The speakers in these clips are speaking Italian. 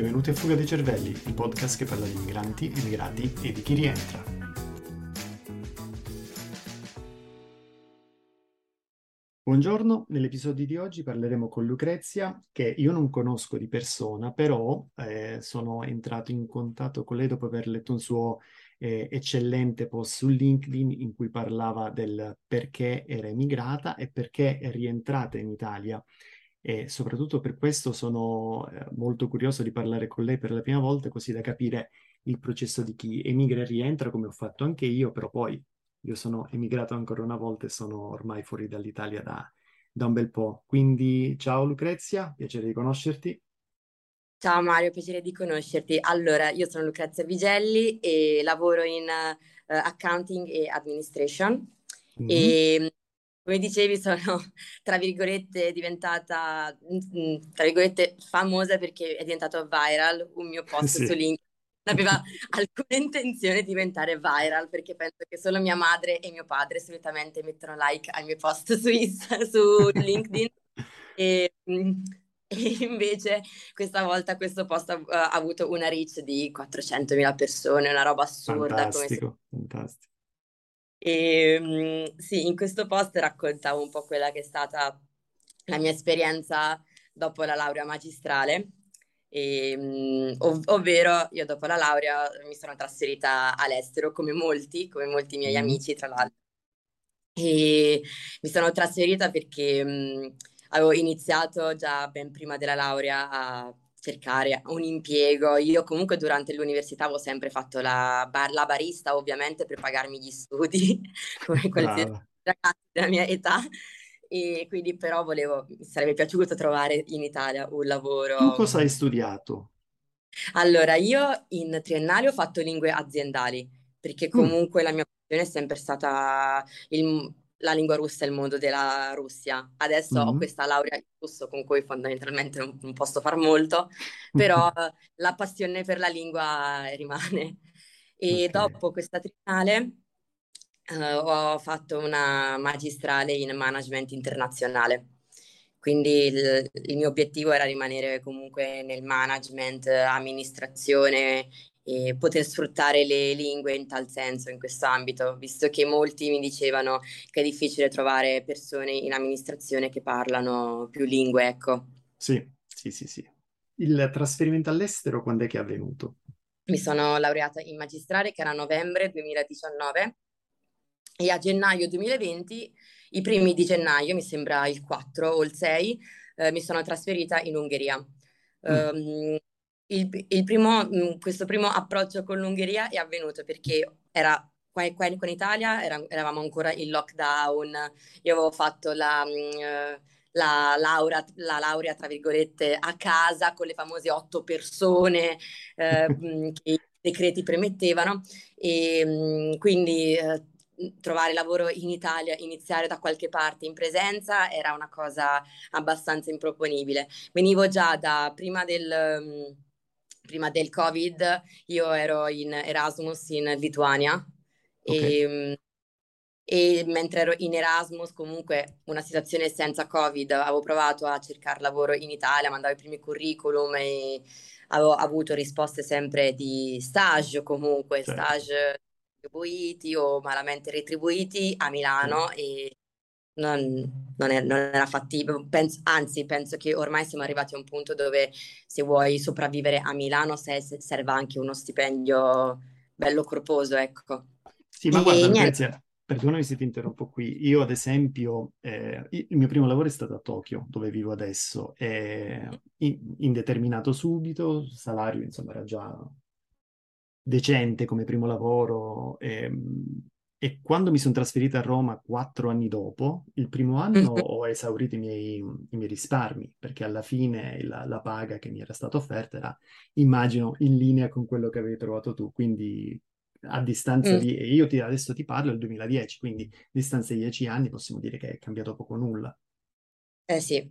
benvenuti a Fuga dei Cervelli, il podcast che parla di migranti, emigrati e di chi rientra. Buongiorno, nell'episodio di oggi parleremo con Lucrezia, che io non conosco di persona, però eh, sono entrato in contatto con lei dopo aver letto un suo eh, eccellente post su LinkedIn in cui parlava del perché era emigrata e perché è rientrata in Italia e soprattutto per questo sono eh, molto curioso di parlare con lei per la prima volta, così da capire il processo di chi emigra e rientra, come ho fatto anche io, però poi io sono emigrato ancora una volta e sono ormai fuori dall'Italia da, da un bel po'. Quindi ciao Lucrezia, piacere di conoscerti. Ciao Mario, piacere di conoscerti. Allora, io sono Lucrezia Vigelli e lavoro in uh, accounting e administration mm-hmm. e come dicevi, sono tra virgolette diventata mm, tra virgolette famosa perché è diventato viral un mio post sì. su LinkedIn. Non aveva alcuna intenzione di diventare viral perché penso che solo mia madre e mio padre solitamente mettono like ai miei post su, su LinkedIn. e, mm, e invece questa volta questo post ha, ha avuto una reach di 400.000 persone, una roba assurda. Fantastico, come... fantastico. E mm, sì, in questo post raccontavo un po' quella che è stata la mia esperienza dopo la laurea magistrale, e, mm, ov- ovvero io dopo la laurea mi sono trasferita all'estero come molti, come molti miei mm. amici tra l'altro. E mi sono trasferita perché mh, avevo iniziato già ben prima della laurea a cercare un impiego. Io comunque durante l'università avevo sempre fatto la, bar- la barista, ovviamente per pagarmi gli studi, come qualsiasi ragazzo della mia età. E quindi però volevo, mi sarebbe piaciuto trovare in Italia un lavoro. Tu cosa hai studiato? Allora, io in triennale ho fatto lingue aziendali, perché mm. comunque mm. la mia passione è sempre stata il, la lingua russa e il mondo della Russia. Adesso mm-hmm. ho questa laurea in russo con cui fondamentalmente non, non posso far molto, però la passione per la lingua rimane. E okay. dopo questa triennale uh, ho fatto una magistrale in management internazionale. Quindi il, il, mio obiettivo era rimanere comunque nel management, amministrazione e poter sfruttare le lingue in tal senso, in questo ambito, visto che molti mi dicevano che è difficile trovare persone in amministrazione che parlano più lingue, ecco. Sì, sì, sì, sì. Il trasferimento all'estero quando è che è avvenuto? Mi sono laureata in magistrale che era novembre 2019 e a gennaio 2020, i primi di gennaio, mi sembra il 4 o il 6, eh, mi sono trasferita in Ungheria. Mm. Um, il, il primo, mm, questo primo approccio con l'Ungheria è avvenuto perché era qua, qua con Italia era, eravamo ancora in lockdown, io avevo fatto la, mm, la, laurea, la laurea, tra virgolette, a casa con le famose otto persone eh, mm, che i decreti premettevano e quindi eh, trovare lavoro in Italia, iniziare da qualche parte in presenza era una cosa abbastanza improponibile. Venivo già da prima del prima del Covid io ero in Erasmus in Lituania okay. e, e, mentre ero in Erasmus comunque una situazione senza Covid avevo provato a cercare lavoro in Italia, mandavo i primi curriculum e avevo avuto risposte sempre di stage comunque, certo. stage retribuiti o malamente retribuiti a Milano e non, non, è, non era fattibile, penso, anzi penso che ormai siamo arrivati a un punto dove se vuoi sopravvivere a Milano se, se serve anche uno stipendio bello corposo, ecco. Sì, ma e guarda, Lucrezia, perdonami se ti interrompo qui. Io, ad esempio, eh, il mio primo lavoro è stato a Tokyo, dove vivo adesso, e indeterminato subito, salario, insomma, era già decente come primo lavoro. E, ehm, e quando mi sono trasferita a Roma quattro anni dopo, il primo anno ho esaurito i miei, i miei risparmi, perché alla fine la, la, paga che mi era stata offerta era, immagino, in linea con quello che avevi trovato tu. Quindi a distanza mm. di... E io ti, adesso ti parlo del 2010, quindi a distanza di dieci anni possiamo dire che è cambiato poco nulla. Eh sì,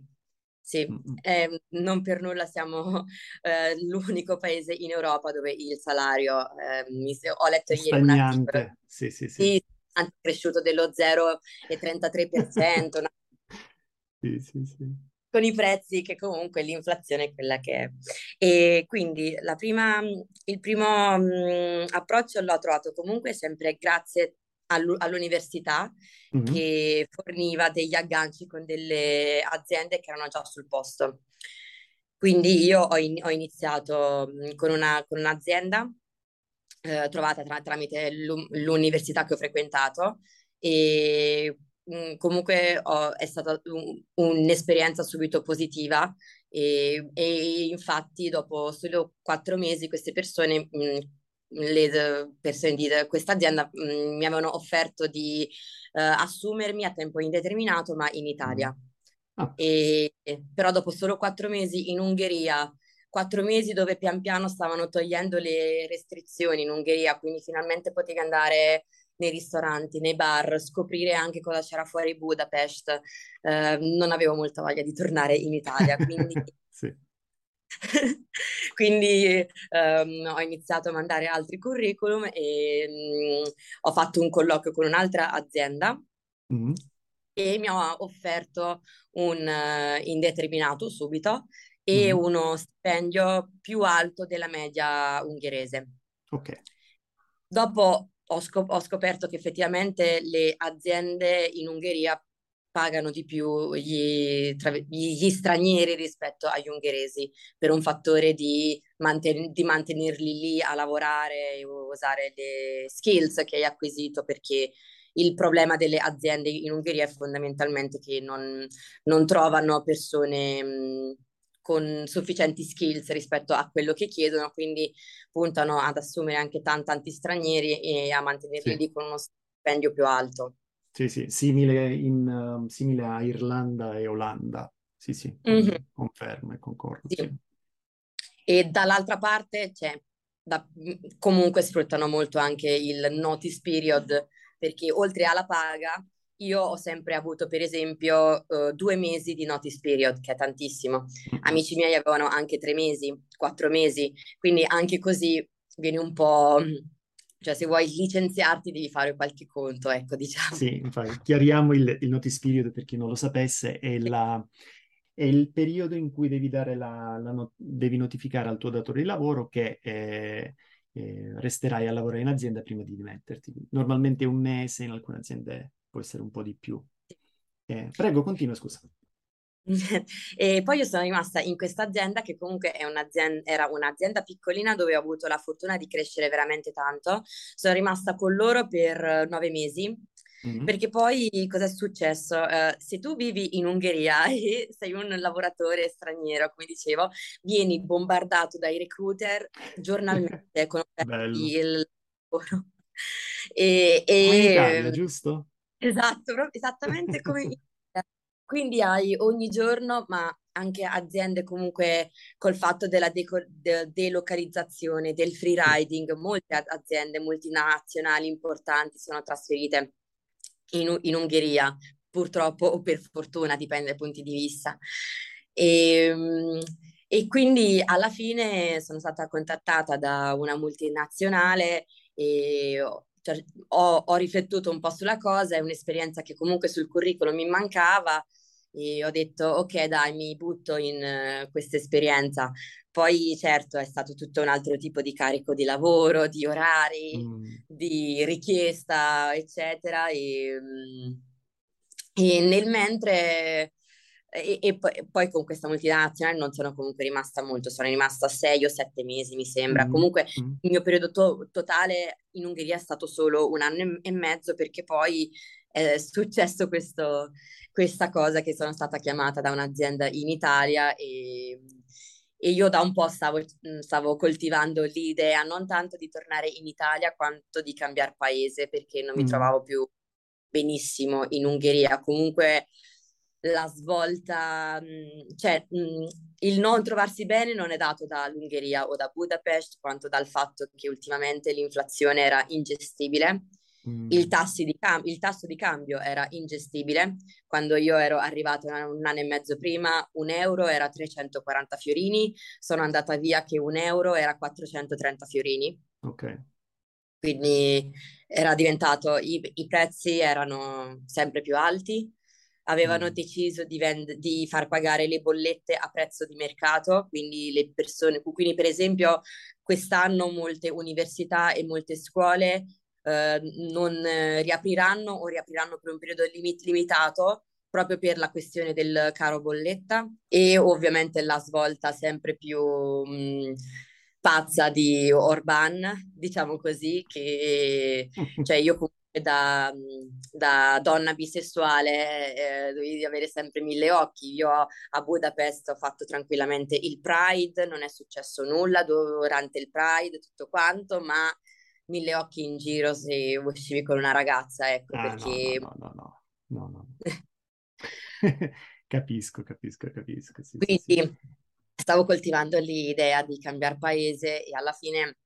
sì, eh, non per nulla siamo eh, l'unico paese in Europa dove il salario, eh, mi, ho letto ieri un articolo, sì, sì, sì. sì cresciuto dello 0,33%. sì, sì, sì. con i prezzi che comunque l'inflazione è quella che è. E quindi la prima, il primo um, approccio l'ho trovato comunque sempre grazie all'università mm-hmm. che forniva degli agganci con delle aziende che erano già sul posto. Quindi io ho, in, ho iniziato con, una, con un'azienda eh, trovata tra, tramite l'università che ho frequentato e mh, comunque ho, è stata un, un'esperienza subito positiva e, e, infatti dopo solo quattro mesi queste persone mh, le persone di questa azienda mh, mi avevano offerto di uh, assumermi a tempo indeterminato, ma in Italia. Ah. E, però dopo solo quattro mesi in Ungheria, quattro mesi dove pian piano stavano togliendo le restrizioni in Ungheria, quindi finalmente potevi andare nei ristoranti, nei bar, scoprire anche cosa c'era fuori Budapest. Uh, non avevo molta voglia di tornare in Italia, quindi... sì Quindi um, ho iniziato a mandare altri curriculum e um, ho fatto un colloquio con un'altra azienda mm-hmm. e mi ha offerto un uh, indeterminato subito e mm-hmm. uno stipendio più alto della media ungherese. Ok. Dopo ho, scop- ho scoperto che effettivamente le aziende in Ungheria pagano di più gli, gli, stranieri rispetto agli ungheresi per un fattore di, manten- di, mantenerli lì a lavorare e usare le skills che hai acquisito perché il problema delle aziende in Ungheria è fondamentalmente che non, non trovano persone mh, con sufficienti skills rispetto a quello che chiedono, quindi puntano ad assumere anche tanti, tanti stranieri e a mantenerli sì. lì con uno stipendio più alto. Sì, sì, simile, in, uh, simile a Irlanda e Olanda. Sì, sì, mm-hmm. confermo e concordo. Sì. Sì. E dall'altra parte c'è, da, comunque sfruttano molto anche il notice period, perché oltre alla paga, io ho sempre avuto, per esempio, uh, due mesi di notice period, che è tantissimo. Amici miei avevano anche tre mesi, quattro mesi, quindi anche così viene un po' Cioè, se vuoi licenziarti devi fare qualche conto, ecco, diciamo. Sì, infatti, chiariamo il, il notice period per chi non lo sapesse, è, la, è il periodo in cui devi, dare la, la not- devi notificare al tuo datore di lavoro che eh, eh, resterai a lavorare in azienda prima di dimetterti. Normalmente un mese, in alcune aziende può essere un po' di più. Eh, prego, continua, scusa. e poi io sono rimasta in questa azienda che comunque un'azienda, era un'azienda piccolina dove ho avuto la fortuna di crescere veramente tanto. Sono rimasta con loro per nove mesi. Mm-hmm. Perché poi cosa è successo? Uh, se tu vivi in Ungheria e sei un lavoratore straniero, come dicevo, vieni bombardato dai recruiter giornalmente con il lavoro. E, e... Come in Italia, giusto? Esatto, esattamente come in quindi hai ogni giorno, ma anche aziende comunque col fatto della deco- de- delocalizzazione, del free riding, molte aziende multinazionali importanti sono trasferite in, in Ungheria, purtroppo o per fortuna, dipende dai punti di vista. E, ehm, e quindi alla fine sono stata contattata da una multinazionale e cioè, ho, ho, riflettuto un po' sulla cosa, è un'esperienza che comunque sul curriculum mi mancava e ho detto ok dai mi butto in uh, questa esperienza. Poi certo è stato tutto un altro tipo di carico di lavoro, di orari, mm. di richiesta, eccetera. E, mm, e nel mentre e, e poi, poi, con questa multinazionale non sono comunque rimasta molto, sono rimasta sei o sette mesi, mi sembra. Mm-hmm. Comunque mm-hmm. il mio periodo to- totale in Ungheria è stato solo un anno e mezzo perché poi è successo questo, questa cosa che sono stata chiamata da un'azienda in Italia e, e io da un po' stavo, stavo, coltivando l'idea non tanto di tornare in Italia quanto di cambiare paese perché non mi mm. trovavo più benissimo in Ungheria. Comunque la svolta, cioè il non trovarsi bene non è dato dall'Ungheria o da Budapest, quanto dal fatto che ultimamente l'inflazione era ingestibile. Mm. Il, cam- il, tasso di cambio era ingestibile. Quando io ero arrivata un anno e mezzo prima, un euro era 340 fiorini, sono andata via che un euro era 430 fiorini. Ok. Quindi era diventato, i, i prezzi erano sempre più alti avevano Mm. deciso di, vend- di far pagare le bollette a prezzo di mercato, quindi le persone, quindi per esempio quest'anno molte università e molte scuole eh, non eh, riapriranno o riapriranno per un periodo limit- limitato proprio per la questione del caro bolletta e ovviamente la svolta sempre più mh, pazza di Orban, diciamo così, che cioè io comunque da, da donna bisessuale eh, dovevi avere sempre mille occhi. Io a Budapest ho fatto tranquillamente il Pride, non è successo nulla durante il Pride, tutto quanto, ma mille occhi in giro se uscivi con una ragazza, ecco, Ah, perché... no, no, no, no, no, no. Capisco, capisco, capisco. Sì, sì, sì. Quindi stavo coltivando l'idea di cambiare paese e alla fine,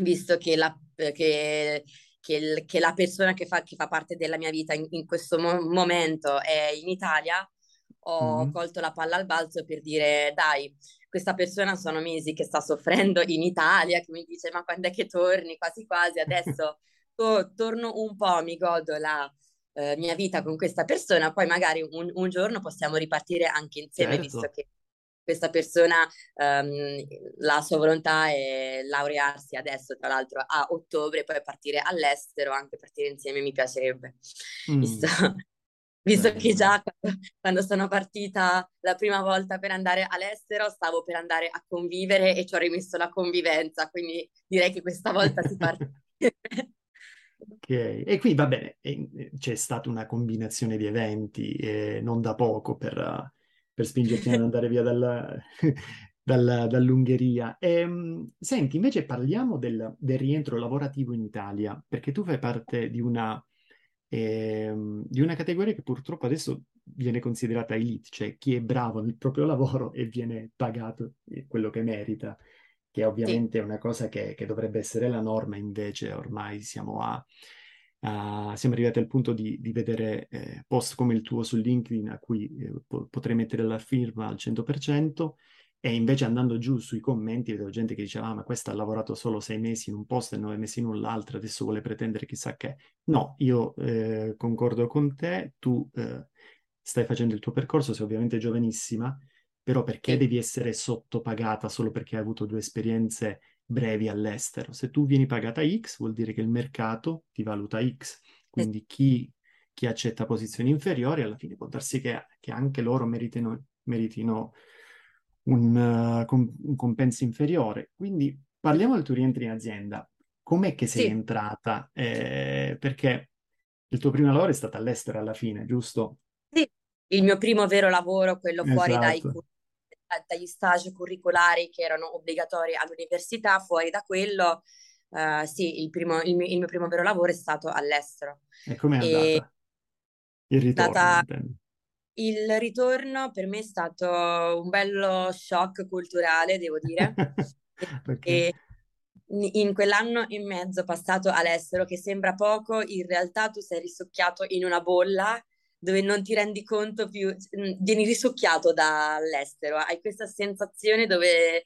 visto che la, che, che, che la persona che fa, che fa parte della mia vita in, in questo mo- momento è in Italia, ho Mm. colto la palla al balzo per dire, dai, questa persona sono mesi che sta soffrendo in Italia, che mi dice, ma quando è che torni? Quasi quasi, adesso to- torno un po', mi godo la eh, mia vita con questa persona, poi magari un, un giorno possiamo ripartire anche insieme, visto Certo. che questa persona, ehm, la sua volontà è laurearsi adesso, tra l'altro a ottobre, poi partire all'estero, anche partire insieme mi piacerebbe, visto, Mm. visto Bene, che già quando, quando sono partita la prima volta per andare all'estero stavo per andare a convivere e ci ho rimesso la convivenza, quindi direi che questa volta si parte. Ok, e qui va bene, e- e c'è stata una combinazione di eventi, eh, non da poco, per, eh, per spingerti ad andare via dal- dal- dall'Ungheria. Ehm, senti, invece parliamo del, del rientro lavorativo in Italia, perché tu fai parte di una, ehm, di una categoria che purtroppo adesso viene considerata elite, cioè chi è bravo nel proprio lavoro e viene pagato eh, quello che merita che Sì, ovviamente è una cosa che, che dovrebbe essere la norma, invece ormai siamo, a, a- siamo arrivati al punto di, di vedere eh, post come il tuo su LinkedIn a cui eh, po- potrei mettere la firma al 100%, e invece andando giù sui commenti vedevo gente che diceva, ah, ma questa ha lavorato solo sei mesi in un posto e nove mesi in un altro, adesso vuole pretendere chissà che. No, io eh, concordo con te, tu eh, stai facendo il tuo percorso, sei ovviamente giovanissima, però perché devi essere sottopagata solo perché hai avuto due esperienze brevi all'estero? Se tu vieni pagata X, vuol dire che il mercato ti valuta X. Quindi chi, chi accetta posizioni inferiori, alla fine può darsi che, che anche loro meritino, meritino un, eh, com- un compenso inferiore. Quindi parliamo del tuo rientro in azienda. Com'è che sei sì, entrata? Eh, perché il tuo primo lavoro è stato all'estero alla fine, giusto? sì. Il mio primo vero lavoro, quello fuori dai Esatto. dagli stage curricolari che erano obbligatori all'università, fuori da quello, eh, sì, il primo- il mio, il mio primo vero lavoro è stato all'estero. E com'è E andata? Il ritorno, intendo. Il ritorno per me è stato un bello shock culturale, devo dire. E in quell'anno e mezzo passato all'estero, che sembra poco, in realtà tu sei risucchiato in una bolla dove non ti rendi conto più, vieni risucchiato dall'estero, hai questa sensazione dove,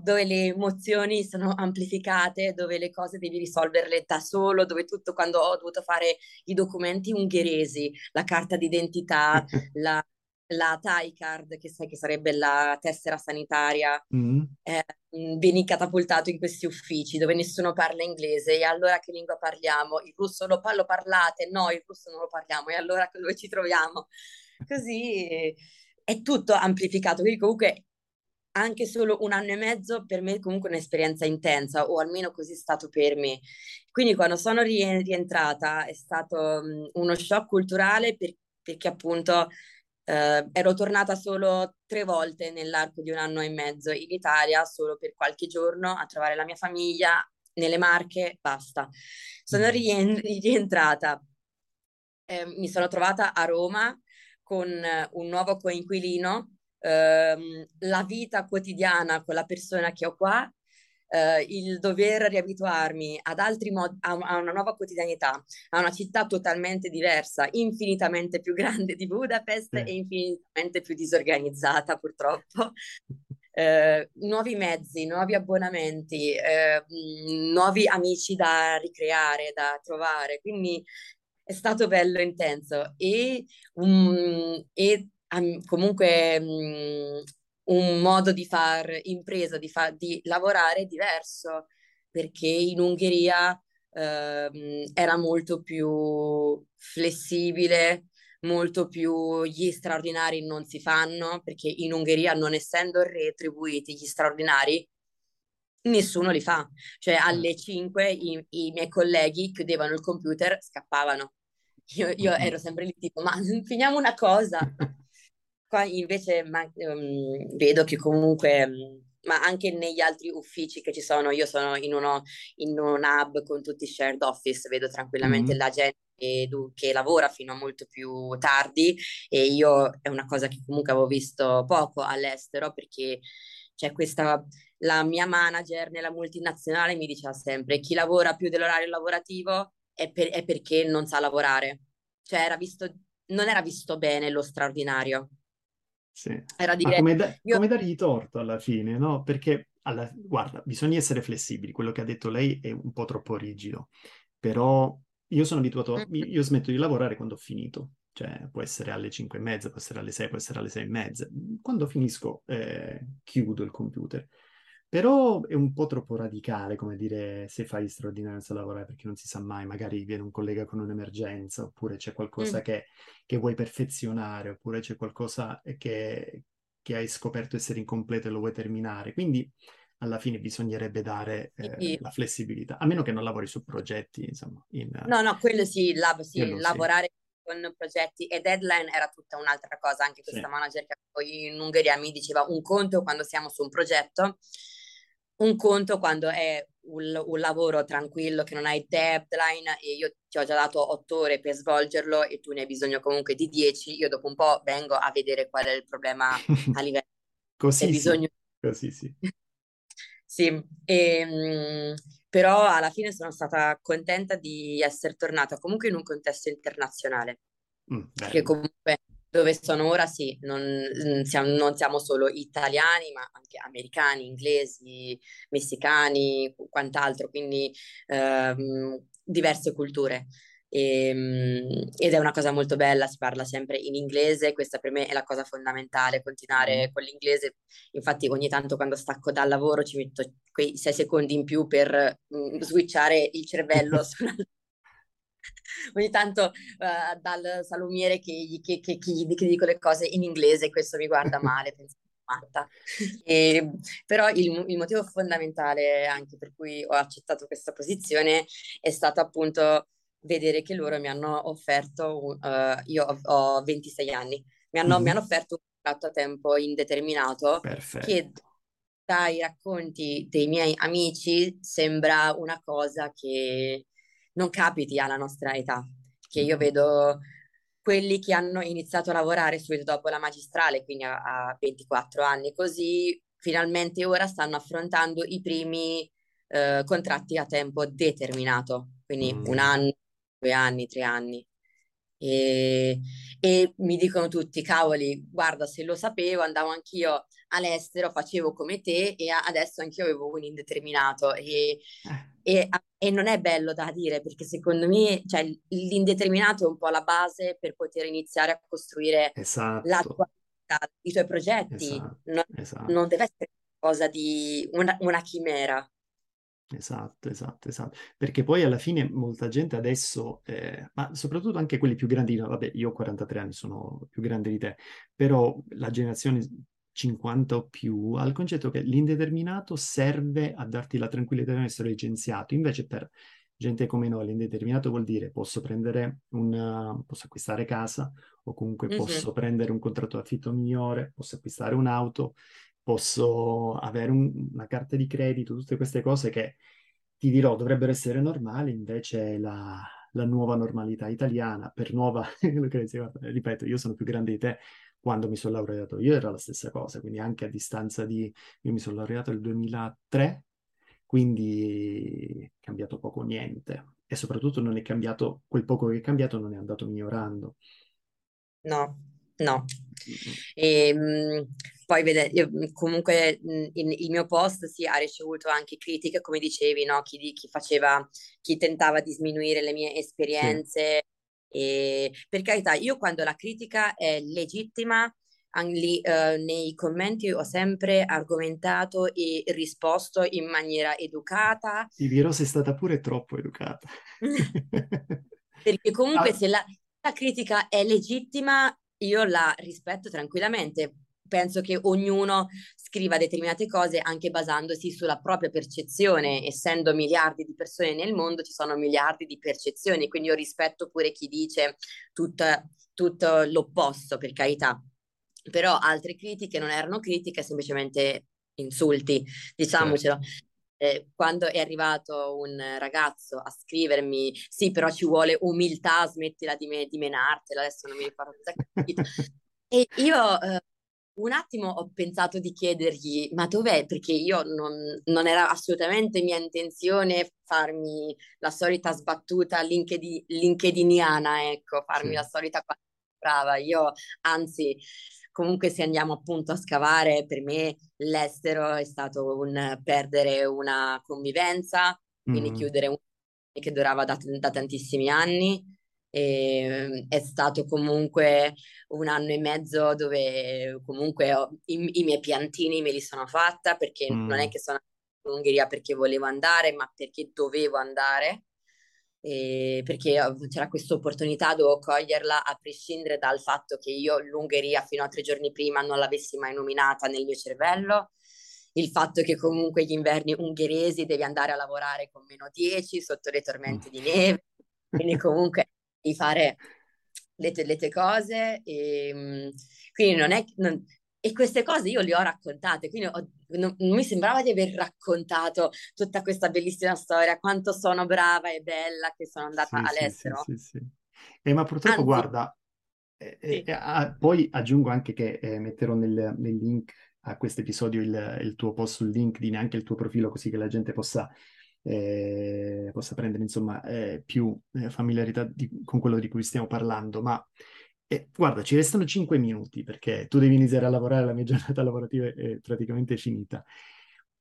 dove le emozioni sono amplificate, dove le cose devi risolverle da solo, dove tutto, quando ho dovuto fare i documenti ungheresi, la carta d'identità, la, la Thai card, che sai che sarebbe la tessera sanitaria, Mm. eh, vieni catapultato in questi uffici dove nessuno parla inglese e allora che lingua parliamo? Il russo lo, lo parlate? No, il russo non lo parliamo e allora dove ci troviamo? Così è tutto amplificato, quindi comunque anche solo un anno e mezzo per me è comunque un'esperienza intensa, o almeno così è stato per me. Quindi quando sono rie- rientrata è stato mh, uno shock culturale per- perché appunto eh, ero tornata solo tre volte nell'arco di un anno e mezzo in Italia, solo per qualche giorno a trovare la mia famiglia nelle Marche, basta. Sono Mm. rien- rientrata, eh, mi sono trovata a Roma con un nuovo coinquilino, ehm, la vita quotidiana con la persona che ho qua, eh, il dover riabituarmi ad altri modi, a, a una nuova quotidianità, a una città totalmente diversa, infinitamente più grande di Budapest Sì. e infinitamente più disorganizzata, purtroppo. Eh, nuovi mezzi, nuovi abbonamenti, eh, mh, nuovi amici da ricreare, da trovare. Quindi è stato bello intenso e, um, e comunque um, un modo di far impresa, di, fa- di lavorare diverso, perché in Ungheria ehm, era molto più flessibile, molto più gli straordinari non si fanno, perché in Ungheria, non essendo retribuiti gli straordinari, nessuno li fa. Cioè alle 5 i, i miei colleghi chiudevano il computer, scappavano. Io, io ero sempre lì tipo, ma finiamo una cosa. Qua invece ma, um, vedo che comunque, um, ma anche negli altri uffici che ci sono, io sono in, uno, in un hub con tutti i shared office, vedo tranquillamente mm. la gente che, che, lavora fino a molto più tardi e io è una cosa che comunque avevo visto poco all'estero perché c'è questa la mia manager nella multinazionale mi diceva sempre chi lavora più dell'orario lavorativo è, per, è perché non sa lavorare. Cioè era visto, non era visto bene lo straordinario. Sì. Era dire, come, da, io... come dargli torto alla fine, no? Perché, alla, guarda, bisogna essere flessibili. Quello che ha detto lei è un po' troppo rigido. Però io sono abituato, mm-hmm. io smetto di lavorare quando ho finito. Cioè, può essere alle 5 e mezza, può essere alle 6, può essere alle 6 e mezza. Quando finisco, eh, chiudo il computer. Però è un po' troppo radicale, come dire, se fai straordinario senza lavorare, perché non si sa mai, magari viene un collega con un'emergenza, oppure c'è qualcosa mm. che, che, vuoi perfezionare, oppure c'è qualcosa che, che, hai scoperto essere incompleto e lo vuoi terminare. Quindi alla fine bisognerebbe dare eh, sì. la flessibilità, a meno che non lavori su progetti, insomma. In, no, no, quello sì, la, sì quello lavorare sì. con progetti e deadline era tutta un'altra cosa. Anche questa sì. manager che poi in Ungheria mi diceva un conto quando siamo su un progetto un conto quando è un, un, lavoro tranquillo che non hai deadline e io ti ho già dato otto ore per svolgerlo e tu ne hai bisogno comunque di dieci, io dopo un po' vengo a vedere qual è il problema a livello Così bisogno... sì. Così sì. sì, e, ehm, però alla fine sono stata contenta di essere tornata comunque in un contesto internazionale. Mm, perché comunque dove sono ora sì, non mm, siamo, non siamo, solo italiani, ma anche americani, inglesi, messicani, quant'altro, quindi ehm, diverse culture. E, ehm, ed è una cosa molto bella, si parla sempre in inglese, questa per me è la cosa fondamentale, continuare mm. con l'inglese. Infatti ogni tanto quando stacco dal lavoro ci metto quei sei secondi in più per mm, switchare il cervello su un'altra ogni tanto uh, dal salumiere che, che, che, che, gli, dico le cose in inglese, questo mi guarda male, penso matta. E, però il, il, motivo fondamentale anche per cui ho accettato questa posizione è stato appunto vedere che loro mi hanno offerto, uh, io ho, ho, 26 anni, mi hanno, mm-hmm. mi hanno offerto un contratto a tempo indeterminato Perfetto. che dai racconti dei miei amici sembra una cosa che non capiti alla nostra età, che io vedo quelli che hanno iniziato a lavorare subito dopo la magistrale, quindi a, a 24 anni, così finalmente ora stanno affrontando i primi eh, contratti a tempo determinato, quindi mm. un anno, due anni, tre anni. E, e mi dicono tutti, cavoli, guarda, se lo sapevo andavo anch'io all'estero, facevo come te e adesso anch'io avevo un indeterminato e, eh. e, e, non è bello da dire perché secondo me cioè, l'indeterminato è un po' la base per poter iniziare a costruire esatto. la tua vita, i tuoi progetti, esatto. Non, esatto. non, deve essere qualcosa di una, una chimera. Esatto, esatto, esatto. Perché poi alla fine molta gente adesso, eh, ma soprattutto anche quelli più grandi, vabbè, io ho 43 anni, sono più grande di te, però la generazione 50 o più al concetto che l'indeterminato serve a darti la tranquillità di non essere licenziato. Invece per gente come noi l'indeterminato vuol dire posso prendere un, posso acquistare casa o comunque mm-hmm. posso prendere un contratto d'affitto migliore, posso acquistare un'auto, posso avere un, una carta di credito, tutte queste cose che ti dirò dovrebbero essere normali, invece la, la nuova normalità italiana, per nuova, ripeto, io sono più grande di te, quando mi sono laureato io era la stessa cosa, quindi anche a distanza di... Io mi sono laureato nel 2003, quindi è cambiato poco o niente. E soprattutto non è cambiato, quel poco che è cambiato non è andato migliorando. No, no. E, ehm, poi vede, io, comunque in, il mio post sì, ha ricevuto anche critiche, come dicevi, no? chi, chi, faceva, chi tentava di sminuire le mie esperienze. E per carità, io quando la critica è legittima, lì, eh, nei commenti ho sempre argomentato e risposto in maniera educata. Ti dirò sei stata pure troppo educata. Perché comunque ah. se la, la critica è legittima, io la rispetto tranquillamente. Penso che ognuno scriva determinate cose anche basandosi sulla propria percezione. Essendo miliardi di persone nel mondo, ci sono miliardi di percezioni, quindi io rispetto pure chi dice tutto, tutto l'opposto, per carità. Però altre critiche non erano critiche, semplicemente insulti, diciamocelo. Certo. Eh, quando è arrivato un ragazzo a scrivermi, sì, però ci vuole umiltà, smettila di, me, di menartela, adesso non mi ricordo cosa E io eh, un attimo ho pensato di chiedergli, ma dov'è? Perché io non, non era assolutamente mia intenzione farmi la solita sbattuta LinkedIn, linkediniana, ecco, farmi sì. la solita brava. Io, anzi, comunque se andiamo appunto a scavare, per me l'estero è stato un perdere una convivenza, quindi mm. chiudere un che durava da, da tantissimi anni. E ehm, è stato comunque un anno e mezzo dove comunque ho, i, i, miei piantini me li sono fatta perché mm. non è che sono in Ungheria perché volevo andare, ma perché dovevo andare. Perché c'era questa opportunità, dovevo coglierla a prescindere dal fatto che io l'Ungheria fino a tre giorni prima non l'avessi mai nominata nel mio cervello, il fatto che comunque gli inverni ungheresi devi andare a lavorare con meno 10 sotto le tormente di neve, quindi comunque di fare le, le tue cose. E, ehm, quindi non è, non, e queste cose io le ho raccontate, quindi ho, non, non, mi sembrava di aver raccontato tutta questa bellissima storia, quanto sono brava e bella che sono andata sì, all'estero. Sì, sì, sì. Eh, ma purtroppo, Anzi, guarda, eh, eh, ah, poi aggiungo anche che eh, metterò nel, nel, link a questo episodio il, il, tuo post su LinkedIn, anche il tuo profilo, così che la gente possa, eh, possa prendere insomma eh, più familiarità di, con quello di cui stiamo parlando. Ma e guarda, ci restano 5 minuti perché tu devi iniziare a lavorare, la mia giornata lavorativa è praticamente finita.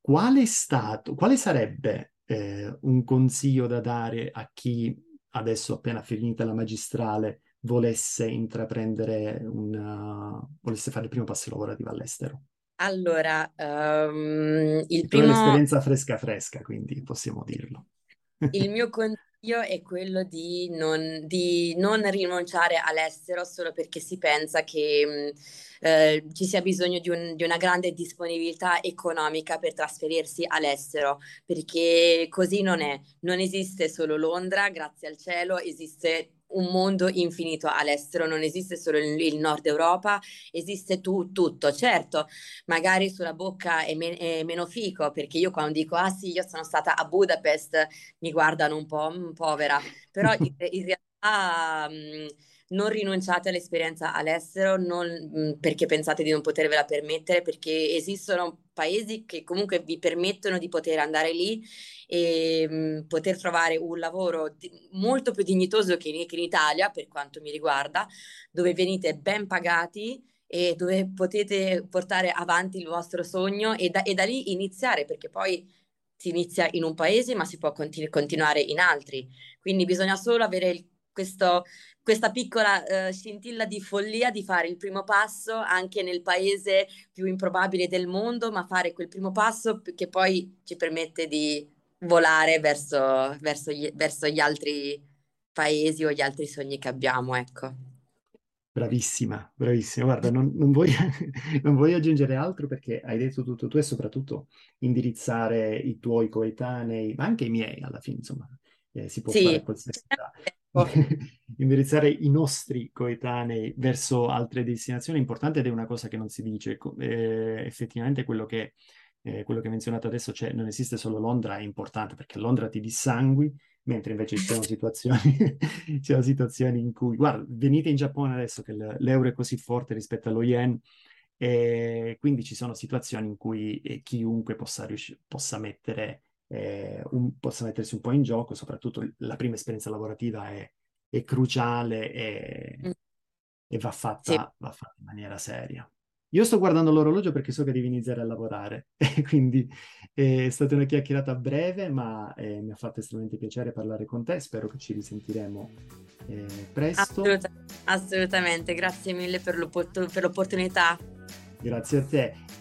Qual è stato, quale sarebbe eh, un consiglio da dare a chi adesso appena finita la magistrale volesse intraprendere una, volesse fare il primo passo lavorativo all'estero? Allora, um, il primo... un'esperienza fresca fresca, quindi possiamo dirlo. Il mio consiglio è quello di non, di non, rinunciare all'estero solo perché si pensa che mh, eh, ci sia bisogno di, un, di, una grande disponibilità economica per trasferirsi all'estero, perché così non è. Non esiste solo Londra, grazie al cielo, esiste un mondo infinito all'estero, non esiste solo il, nord Europa, esiste tu, tutto. Certo, magari sulla bocca è, me, è, meno fico, perché io quando dico ah sì, io sono stata a Budapest, mi guardano un po', mm, povera, però in, in realtà... Mh, mm, non rinunciate all'esperienza all'estero non, mm, perché pensate di non potervela permettere, perché esistono paesi che comunque vi permettono di poter andare lì e mh, mm, poter trovare un lavoro di, molto più dignitoso che in, che in Italia, per quanto mi riguarda, dove venite ben pagati e dove potete portare avanti il vostro sogno e da, e da lì iniziare, perché poi si inizia in un paese ma si può continu- continuare in altri. Quindi bisogna solo avere il questo, questa piccola uh, scintilla di follia di fare il primo passo anche nel paese più improbabile del mondo, ma fare quel primo passo che poi ci permette di volare verso, verso, gli, verso gli altri paesi o gli altri sogni che abbiamo, ecco. Bravissima, bravissima. Guarda, non, non, voglio, non, voglio, aggiungere altro perché hai detto tutto tu e soprattutto indirizzare i tuoi coetanei, ma anche i miei alla fine, insomma, eh, si può sì. fare qualsiasi età. Oh. indirizzare i nostri coetanei verso altre destinazioni è importante ed è una cosa che non si dice. Eh, effettivamente quello che, eh, quello che hai menzionato adesso, cioè non esiste solo Londra, è importante perché Londra ti dissangui, mentre invece ci sono situazioni, ci sono situazioni in cui, guarda, venite in Giappone adesso che l'euro è così forte rispetto allo yen, e quindi ci sono situazioni in cui eh, chiunque possa, riusci- possa mettere eh, un, possa mettersi un po' in gioco, soprattutto la prima esperienza lavorativa è, è cruciale e, mm. e va, fatta, sì. va, fatta, in maniera seria. Io sto guardando l'orologio perché so che devi iniziare a lavorare, quindi è stata una chiacchierata breve, ma eh, mi ha fatto estremamente piacere parlare con te, spero che ci risentiremo eh, presto. Assoluta- assolutamente, grazie mille per, l'opport- per l'opportunità. Grazie a te.